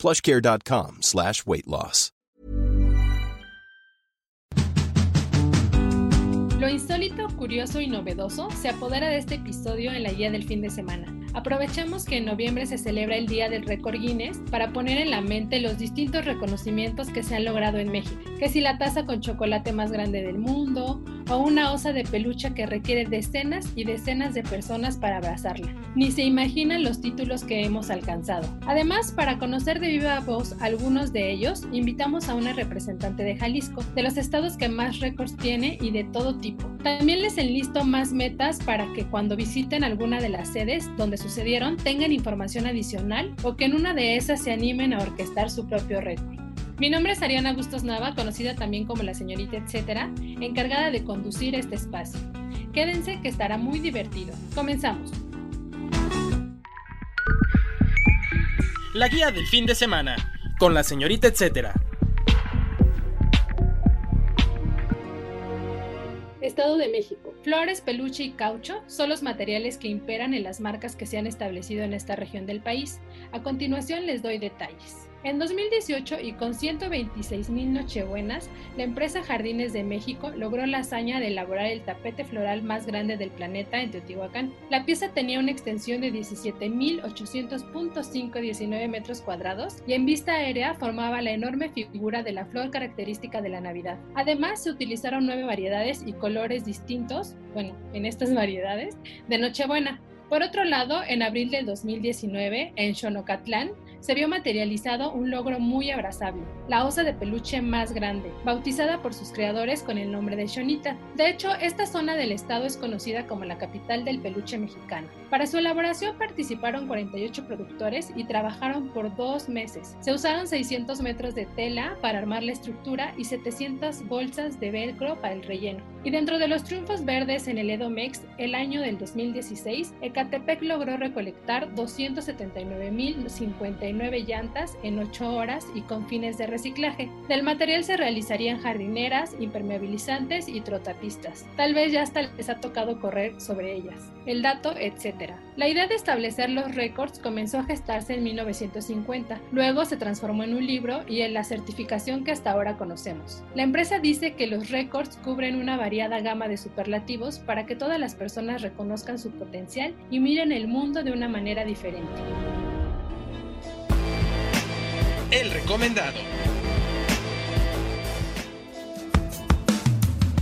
plushcare.com slash weight loss. Lo insólito, curioso y novedoso se apodera de este episodio en la guía del fin de semana. Aprovechamos que en noviembre se celebra el Día del Récord Guinness para poner en la mente los distintos reconocimientos que se han logrado en México, que si la taza con chocolate más grande del mundo o una osa de peluche que requiere decenas y decenas de personas para abrazarla. Ni se imaginan los títulos que hemos alcanzado. Además, para conocer de viva voz algunos de ellos, invitamos a una representante de Jalisco, de los estados que más récords tiene y de todo tipo. También les enlisto más metas para que cuando visiten alguna de las sedes donde sucedieron tengan información adicional o que en una de esas se animen a orquestar su propio récord. Mi nombre es Ariana Bustos Nava, conocida también como la señorita etcétera, encargada de conducir este espacio. Quédense que estará muy divertido. Comenzamos. La guía del fin de semana con la señorita etcétera. De México. Flores, peluche y caucho son los materiales que imperan en las marcas que se han establecido en esta región del país. A continuación les doy detalles. En 2018 y con 126 mil nochebuenas, la empresa Jardines de México logró la hazaña de elaborar el tapete floral más grande del planeta en Teotihuacán. La pieza tenía una extensión de 17.800.519 metros cuadrados y en vista aérea formaba la enorme figura de la flor característica de la Navidad. Además, se utilizaron nueve variedades y colores distintos, bueno, en estas variedades, de Nochebuena. Por otro lado, en abril del 2019, en Xonocatlán, se vio materializado un logro muy abrazable, la osa de peluche más grande, bautizada por sus creadores con el nombre de Shonita. De hecho, esta zona del estado es conocida como la capital del peluche mexicano. Para su elaboración participaron 48 productores y trabajaron por dos meses. Se usaron 600 metros de tela para armar la estructura y 700 bolsas de velcro para el relleno. Y dentro de los triunfos verdes en el Edomex, el año del 2016, Ecatepec logró recolectar 279.059 llantas en 8 horas y con fines de reciclaje. Del material se realizarían jardineras, impermeabilizantes y trotapistas. Tal vez ya hasta les ha tocado correr sobre ellas. El dato, etc. La idea de establecer los récords comenzó a gestarse en 1950. Luego se transformó en un libro y en la certificación que hasta ahora conocemos. La empresa dice que los récords cubren una variada gama de superlativos para que todas las personas reconozcan su potencial y miren el mundo de una manera diferente. El recomendado.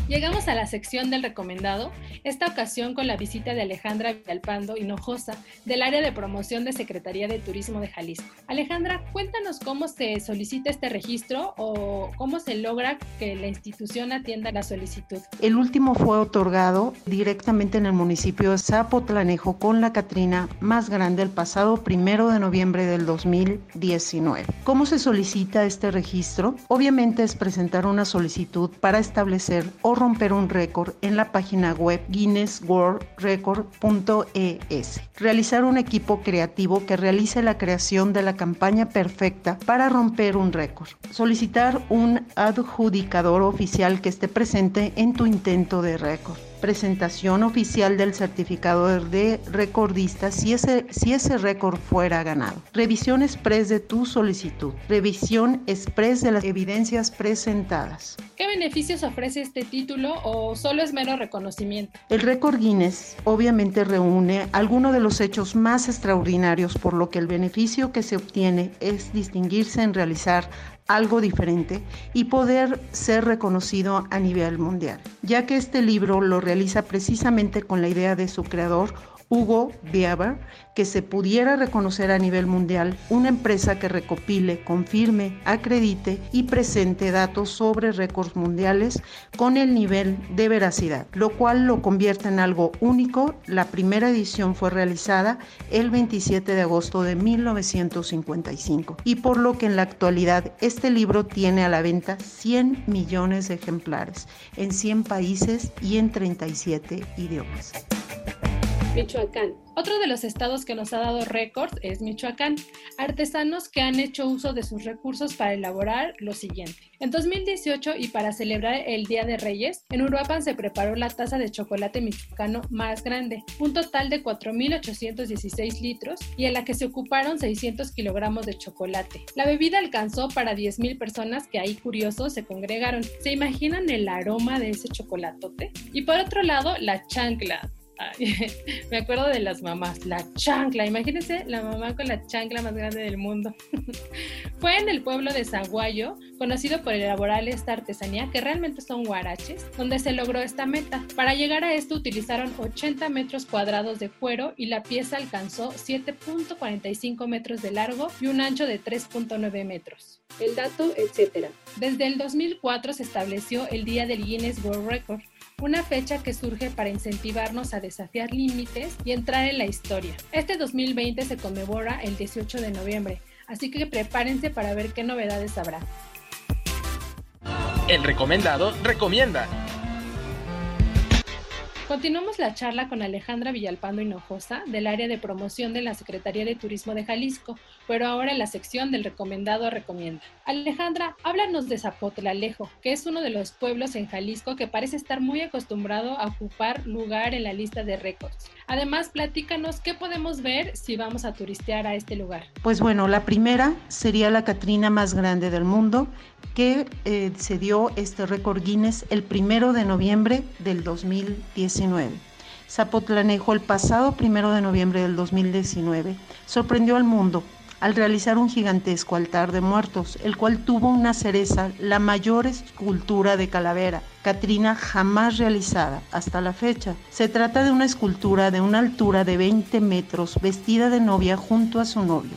Llegamos a la sección del recomendado, esta ocasión con la visita de Alejandra Villalpando Hinojosa del área de promoción de Secretaría de Turismo de Jalisco. Alejandra, cuéntanos cómo se solicita este registro o cómo se logra que la institución atienda la solicitud. El último fue otorgado directamente en el municipio de Zapotlanejo con la Catrina más grande el pasado primero de noviembre del 2019. ¿Cómo se solicita este registro? Obviamente es presentar una solicitud para establecer romper un récord en la página web guinnessworldrecord.es. Realizar un equipo creativo que realice la creación de la campaña perfecta para romper un récord. Solicitar un adjudicador oficial que esté presente en tu intento de récord presentación oficial del certificado de recordista si ese, si ese récord fuera ganado. Revisión express de tu solicitud. Revisión express de las evidencias presentadas. ¿Qué beneficios ofrece este título o solo es mero reconocimiento? El récord Guinness obviamente reúne algunos de los hechos más extraordinarios por lo que el beneficio que se obtiene es distinguirse en realizar algo diferente y poder ser reconocido a nivel mundial, ya que este libro lo realiza precisamente con la idea de su creador, Hugo Bieber, que se pudiera reconocer a nivel mundial una empresa que recopile, confirme, acredite y presente datos sobre récords mundiales con el nivel de veracidad, lo cual lo convierte en algo único. La primera edición fue realizada el 27 de agosto de 1955 y por lo que en la actualidad este libro tiene a la venta 100 millones de ejemplares en 100 países y en 37 idiomas. Michoacán. Otro de los estados que nos ha dado récords es Michoacán. Artesanos que han hecho uso de sus recursos para elaborar lo siguiente. En 2018 y para celebrar el Día de Reyes, en Uruapan se preparó la taza de chocolate michoacano más grande, un total de 4.816 litros y en la que se ocuparon 600 kilogramos de chocolate. La bebida alcanzó para 10.000 personas que ahí curiosos se congregaron. ¿Se imaginan el aroma de ese chocolatote? Y por otro lado, la chancla, me acuerdo de las mamás, la chancla, imagínense la mamá con la chancla más grande del mundo. Fue en el pueblo de Zaguayo, conocido por elaborar esta artesanía, que realmente son guaraches, donde se logró esta meta. Para llegar a esto utilizaron 80 metros cuadrados de cuero y la pieza alcanzó 7.45 metros de largo y un ancho de 3.9 metros. El dato, etc. Desde el 2004 se estableció el Día del Guinness World Record una fecha que surge para incentivarnos a desafiar límites y entrar en la historia. Este 2020 se conmemora el 18 de noviembre, así que prepárense para ver qué novedades habrá. El recomendado recomienda. Continuamos la charla con Alejandra Villalpando Hinojosa del área de promoción de la Secretaría de Turismo de Jalisco, pero ahora en la sección del recomendado recomienda. Alejandra, háblanos de Zapotlalejo, que es uno de los pueblos en Jalisco que parece estar muy acostumbrado a ocupar lugar en la lista de récords. Además, platícanos qué podemos ver si vamos a turistear a este lugar. Pues bueno, la primera sería la Catrina más grande del mundo, que eh, se dio este récord Guinness el primero de noviembre del 2019. Zapotlanejo el pasado primero de noviembre del 2019 sorprendió al mundo al realizar un gigantesco altar de muertos, el cual tuvo una cereza, la mayor escultura de calavera, Catrina jamás realizada hasta la fecha. Se trata de una escultura de una altura de 20 metros, vestida de novia junto a su novio.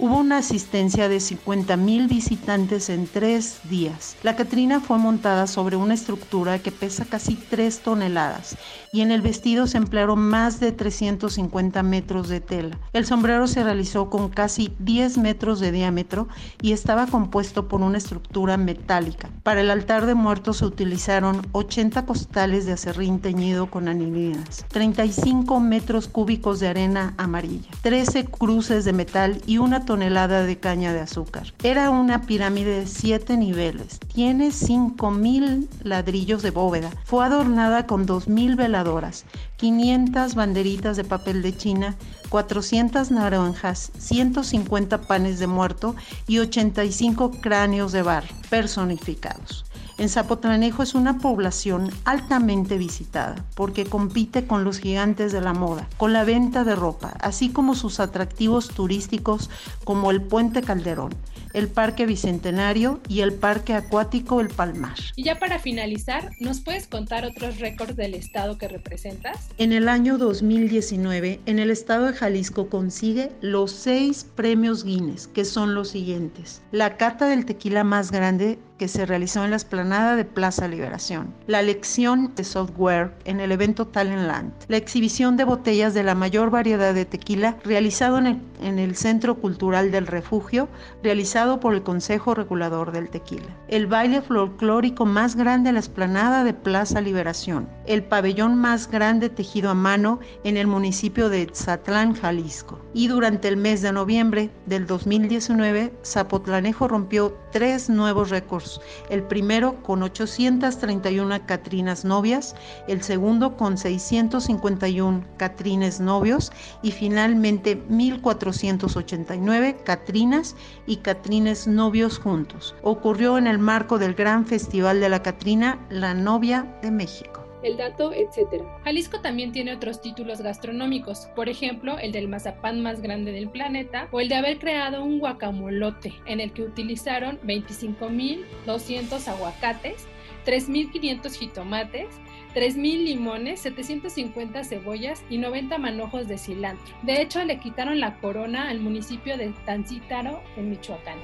Hubo una asistencia de 50 mil visitantes en tres días. La Catrina fue montada sobre una estructura que pesa casi 3 toneladas y en el vestido se emplearon más de 350 metros de tela. El sombrero se realizó con casi 10 metros de diámetro y estaba compuesto por una estructura metálica. Para el altar de muertos se utilizaron 80 costales de acerrín teñido con anilinas, 35 metros cúbicos de arena amarilla, 13 cruces de metal y una tonelada de caña de azúcar. Era una pirámide de siete niveles. Tiene 5.000 ladrillos de bóveda. Fue adornada con 2.000 veladoras, 500 banderitas de papel de China, 400 naranjas, 150 panes de muerto y 85 cráneos de bar personificados. En Zapotlanejo es una población altamente visitada porque compite con los gigantes de la moda, con la venta de ropa, así como sus atractivos turísticos como el Puente Calderón, el Parque Bicentenario y el Parque Acuático El Palmar. Y ya para finalizar, ¿nos puedes contar otros récords del estado que representas? En el año 2019, en el estado de Jalisco consigue los seis premios Guinness, que son los siguientes. La cata del tequila más grande que se realizó en la esplanada de Plaza Liberación, la lección de software en el evento Talentland, la exhibición de botellas de la mayor variedad de tequila realizado en el, en el Centro Cultural del Refugio, realizado por el Consejo Regulador del Tequila, el baile folclórico más grande en la esplanada de Plaza Liberación, el pabellón más grande tejido a mano en el municipio de Zatlán, Jalisco. Y durante el mes de noviembre del 2019, Zapotlanejo rompió tres nuevos récords. El primero con 831 Catrinas novias, el segundo con 651 Catrines novios y finalmente 1489 Catrinas y Catrines novios juntos. Ocurrió en el marco del gran festival de la Catrina, la novia de México el dato, etc. Jalisco también tiene otros títulos gastronómicos, por ejemplo, el del mazapán más grande del planeta o el de haber creado un guacamolote en el que utilizaron 25.200 aguacates, 3.500 jitomates, 3.000 limones, 750 cebollas y 90 manojos de cilantro. De hecho, le quitaron la corona al municipio de Tancítaro, en Michoacán.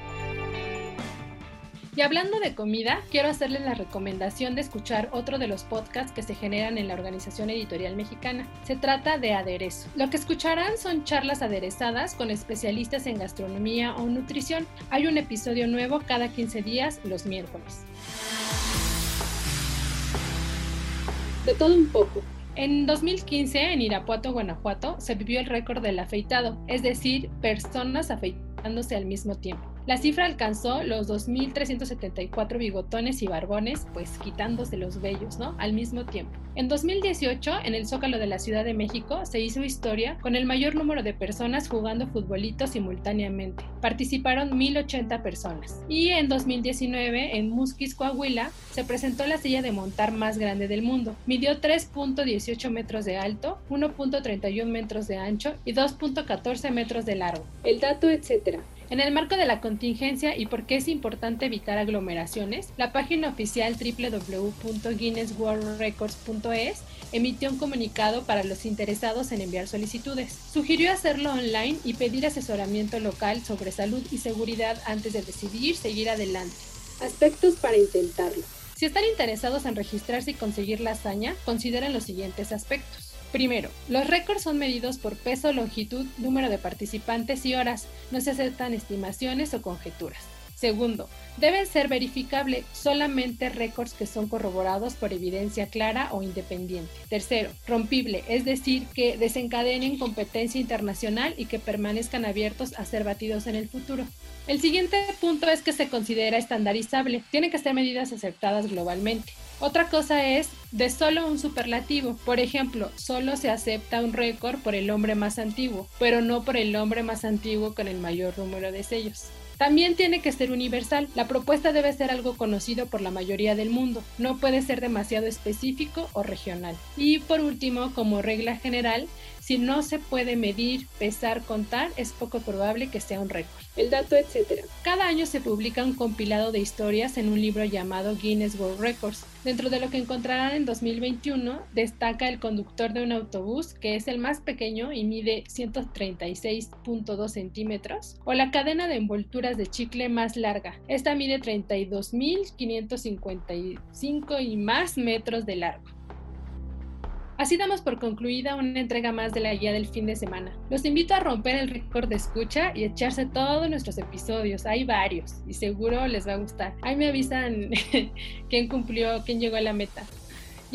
Y hablando de comida, quiero hacerles la recomendación de escuchar otro de los podcasts que se generan en la Organización Editorial Mexicana. Se trata de Aderezo. Lo que escucharán son charlas aderezadas con especialistas en gastronomía o nutrición. Hay un episodio nuevo cada 15 días los miércoles. De todo un poco. En 2015, en Irapuato, Guanajuato, se vivió el récord del afeitado, es decir, personas afeitándose al mismo tiempo. La cifra alcanzó los 2.374 bigotones y barbones, pues quitándose los vellos, ¿no? Al mismo tiempo. En 2018, en el Zócalo de la Ciudad de México, se hizo historia con el mayor número de personas jugando futbolito simultáneamente. Participaron 1.080 personas. Y en 2019, en Musquis, Coahuila, se presentó la silla de montar más grande del mundo. Midió 3.18 metros de alto, 1.31 metros de ancho y 2.14 metros de largo. El dato, etcétera. En el marco de la contingencia y por qué es importante evitar aglomeraciones, la página oficial www.guinnessworldrecords.es emitió un comunicado para los interesados en enviar solicitudes. Sugirió hacerlo online y pedir asesoramiento local sobre salud y seguridad antes de decidir seguir adelante. Aspectos para intentarlo. Si están interesados en registrarse y conseguir la hazaña, consideren los siguientes aspectos. Primero, los récords son medidos por peso, longitud, número de participantes y horas. No se aceptan estimaciones o conjeturas. Segundo, deben ser verificables solamente récords que son corroborados por evidencia clara o independiente. Tercero, rompible, es decir, que desencadenen competencia internacional y que permanezcan abiertos a ser batidos en el futuro. El siguiente punto es que se considera estandarizable. Tienen que ser medidas aceptadas globalmente. Otra cosa es de solo un superlativo. Por ejemplo, solo se acepta un récord por el hombre más antiguo, pero no por el hombre más antiguo con el mayor número de sellos. También tiene que ser universal. La propuesta debe ser algo conocido por la mayoría del mundo. No puede ser demasiado específico o regional. Y por último, como regla general, si no se puede medir, pesar, contar, es poco probable que sea un récord. El dato, etc. Cada año se publica un compilado de historias en un libro llamado Guinness World Records. Dentro de lo que encontrarán en 2021, destaca el conductor de un autobús, que es el más pequeño y mide 136.2 centímetros, o la cadena de envolturas de chicle más larga. Esta mide 32.555 y más metros de largo. Así damos por concluida una entrega más de la guía del fin de semana. Los invito a romper el récord de escucha y echarse todos nuestros episodios. Hay varios y seguro les va a gustar. Ahí me avisan quién cumplió, quién llegó a la meta.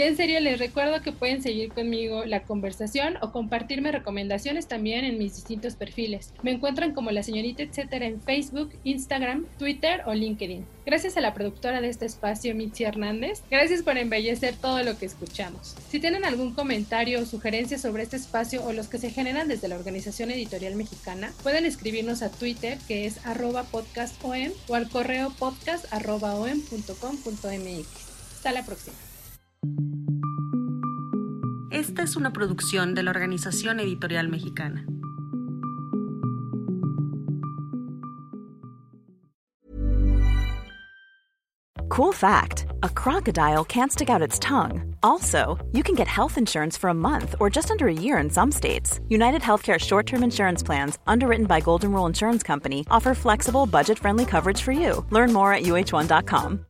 Ya en serio les recuerdo que pueden seguir conmigo la conversación o compartirme recomendaciones también en mis distintos perfiles. Me encuentran como la señorita etcétera en Facebook, Instagram, Twitter o LinkedIn. Gracias a la productora de este espacio, Mitzi Hernández. Gracias por embellecer todo lo que escuchamos. Si tienen algún comentario o sugerencia sobre este espacio o los que se generan desde la Organización Editorial Mexicana, pueden escribirnos a Twitter que es arroba podcastom o al correo podcast arroba Hasta la próxima. Esta es una producción de la Organización Editorial Mexicana. Cool fact a crocodile can't stick out its tongue. Also, you can get health insurance for a month or just under a year in some states. United Healthcare short term insurance plans, underwritten by Golden Rule Insurance Company, offer flexible, budget friendly coverage for you. Learn more at uh1.com.